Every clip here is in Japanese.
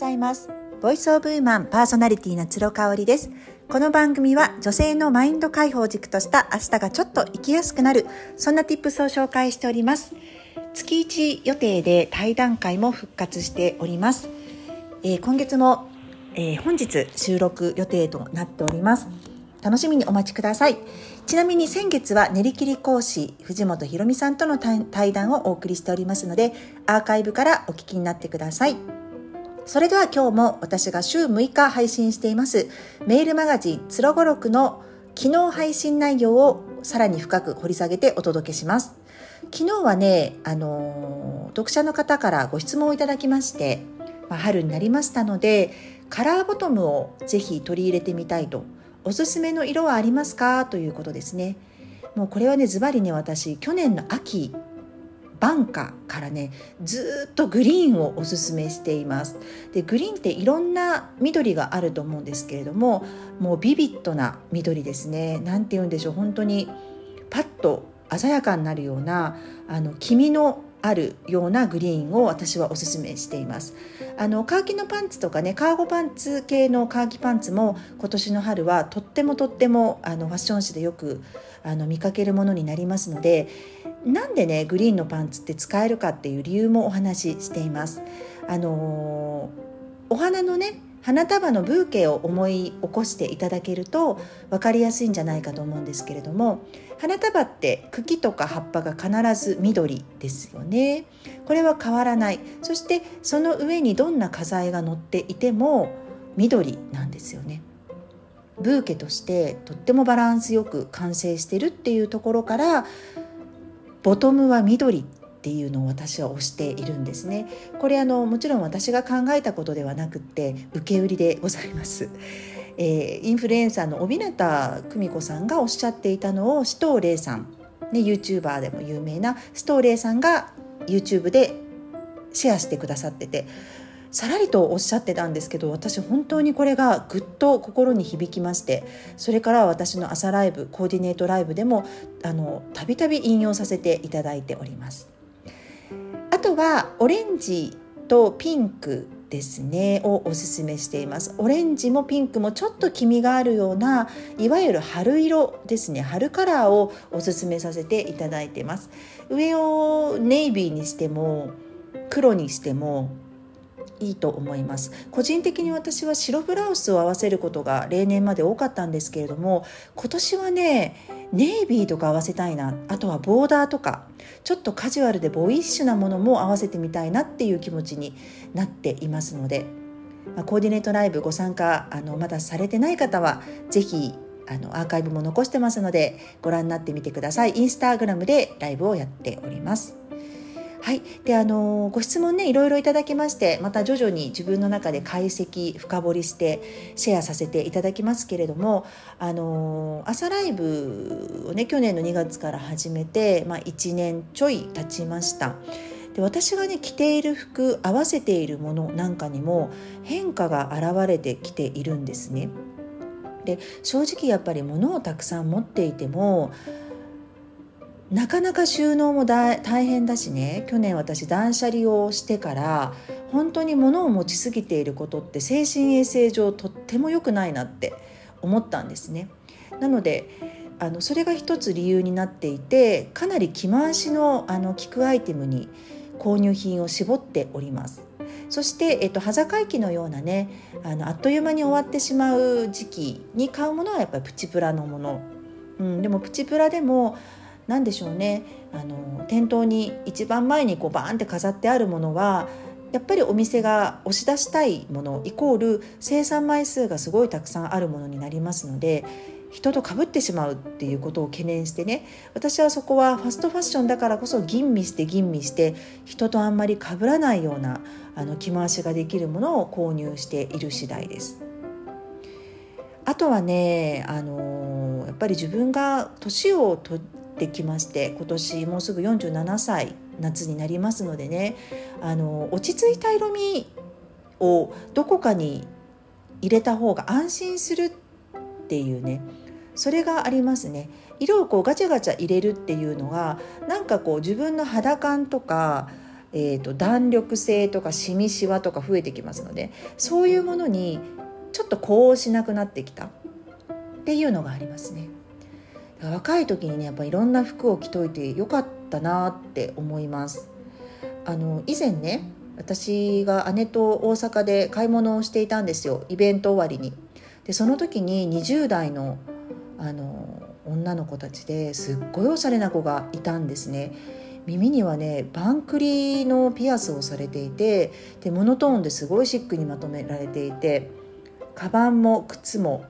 ざいます。ボイスオブウーマンパーソナリティの鶴香織です。この番組は女性のマインド解放軸とした明日がちょっと生きやすくなるそんな tips を紹介しております。月1予定で対談会も復活しております、えー、今月も、えー、本日収録予定となっております。楽しみにお待ちください。ちなみに先月は練り切り講師藤本ひろみさんとの対談をお送りしておりますのでアーカイブからお聞きになってください。それでは今日も私が週6日配信していますメールマガジンつろごろくの昨日配信内容をさらに深く掘り下げてお届けします。昨日はね、あの読者の方からご質問をいただきまして、まあ、春になりましたのでカラーボトムをぜひ取り入れてみたいとおすすめの色はありますか？ということですね。もうこれはねズバリね私去年の秋バンカからねずっとグリーンをおすすめしています。でグリーンっていろんな緑があると思うんですけれどももうビビッドな緑ですね。何て言うんでしょう。本当にパッと鮮やかになるようなあの黄身のあるようなグリーンを私はおすすめしています。あのカーキのパンツとかねカーゴパンツ系のカーキパンツも今年の春はとってもとってもあのファッション誌でよくあの見かけるものになりますのでなんでねグリーンのパンツって使えるかっていう理由もお話ししています。あのお花のね花束のブーケを思い起こしていただけると分かりやすいんじゃないかと思うんですけれども花束って茎とか葉っぱが必ず緑ですよね。これは変わらない。そしてその上にどんな花材が乗っていても緑なんですよね。ブーケとしてとってもバランスよく完成してるっていうところからボトムは緑っっていうのを私は推しているんですね。これあのもちろん私が考えたことではなくて受け売りでございます。えー、インフルエンサーの帯名久美子さんがおっしゃっていたのを紫藤玲さん、ね、YouTuber でも有名な紫藤玲さんが YouTube でシェアしてくださってて。さらりとおっしゃってたんですけど私本当にこれがぐっと心に響きまして。それから私の朝ライブコーディネートライブでもたびたび引用させていただいております。とはオレンジとピンクですねをおすすめしています。オレンジもピンクもちょっと黄みがあるようないわゆる春色ですね春カラーをおすすめさせていただいてます。上をネイビーにしても黒にしてもいいと思います。個人的に私は白ブラウスを合わせることが例年まで多かったんですけれども今年はねネイビーとか合わせたいな。あとはボーダーとかちょっとカジュアルでボイッシュなものも合わせてみたいなっていう気持ちになっていますので、まあ、コーディネートライブご参加あのまだされてない方は是非あのアーカイブも残してますのでご覧になってみてください。インスタグラムでライブをやっております。はい、であのご質問ねいろいろいただきましてまた徐々に自分の中で解析深掘りしてシェアさせていただきますけれどもあの朝ライブをね去年の2月から始めて、まあ、1年ちょい経ちました。で私がね着ている服合わせているものなんかにも変化が現れてきているんですね。で正直やっぱり物をたくさん持っていてもなかなか収納も大変だしね去年私断捨離をしてから本当に物を持ちすぎていることって精神衛生上とっても良くないなって思ったんですね。なのであのそれが一つ理由になっていてかなり着回しのあの効くアイテムに購入品を絞っております。そして、えっと、端境期のようなねあのあっという間に終わってしまう時期に買うものはやっぱりプチプラのもの、うん、でもプチプラでも何でしょうねあの店頭に一番前にこうバーンって飾ってあるものはやっぱりお店が押し出したいものイコール生産枚数がすごいたくさんあるものになりますので人とかぶってしまうっていうことを懸念してね私はそこはファストファッションだからこそ吟味して吟味して人とあんまりかぶらないようなあの着回しができるものを購入している次第です。あとはねあのやっぱり自分が年を取ってきまして今年もうすぐ47歳夏になりますのでねあの落ち着いた色味をどこかに入れた方が安心するっていうねそれがありますね色をこうガチャガチャ入れるっていうのがなんかこう自分の肌感とかえーと、弾力性とかしみしわとか増えてきますのでそういうものにちょっとこうしなくなってきたっていうのがありますね。若い時にねやっぱいろんな服を着といてよかったなって思います。あの以前ね私が姉と大阪で買い物をしていたんですよイベント終わりに。でその時に20代のあの女の子たちですっごいおしゃれな子がいたんですね。耳にはねバンクリのピアスをされていてでモノトーンですごいシックにまとめられていてカバンも靴も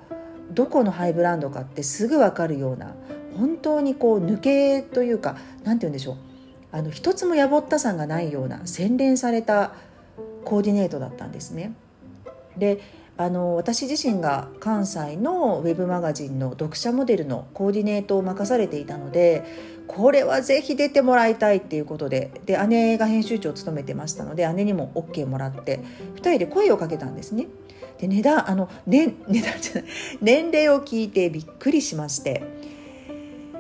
どこのハイブランドかってすぐ分かるような本当にこう抜けというか何て言うんでしょうあの一つもやぼったさがないような洗練されたコーディネートだったんですね。であの私自身が関西のウェブマガジンの読者モデルのコーディネートを任されていたのでこれはぜひ出てもらいたいっていうことでで姉が編集長を務めてましたので姉にも OK もらって2人で声をかけたんですね。で値段あの、ね、値段じゃない年齢を聞いてびっくりしまして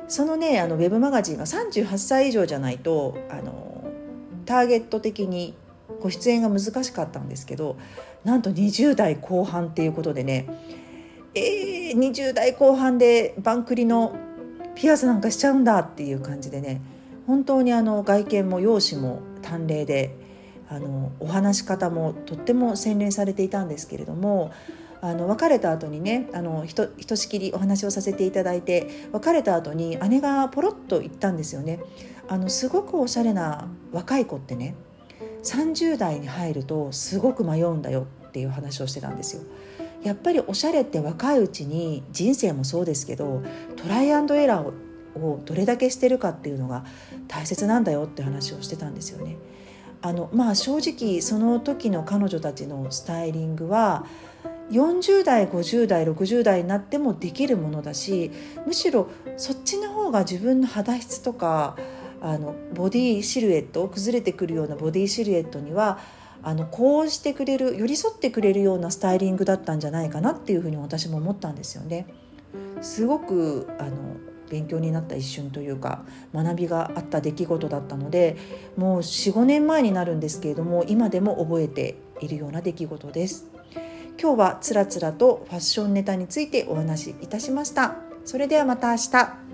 そのねあのウェブマガジンが38歳以上じゃないとあのターゲット的にご出演が難しかったんですけどなんと20代後半っていうことでねえー、20代後半でバンクリのピアスなんかしちゃうんだっていう感じでね本当にあの外見も容姿も淡麗であのお話し方もとっても洗練されていたんですけれどもあの別れた後にねあのひとひとしきりお話をさせていただいて別れた後に姉がポロッと言ったんですよね。あのすごくおしゃれな若い子ってね30代に入るとすごく迷うんだよっていう話をしてたんですよ。やっぱりおしゃれって若いうちに人生もそうですけどトライアンドエラーをどれだけしてるかっていうのが大切なんだよって話をしてたんですよね。あのまあ正直その時の彼女たちのスタイリングは40代50代60代になってもできるものだしむしろそっちの方が自分の肌質とかあのボディシルエット崩れてくるようなボディシルエットにはあのこうしてくれる寄り添ってくれるようなスタイリングだったんじゃないかなっていうふうに私も思ったんですよね。すごくあの勉強になった一瞬というか学びがあった出来事だったのでもう45年前になるんですけれども今でも覚えているような出来事です。今日はつらつらとファッションネタについてお話しいたしました。それではまた明日。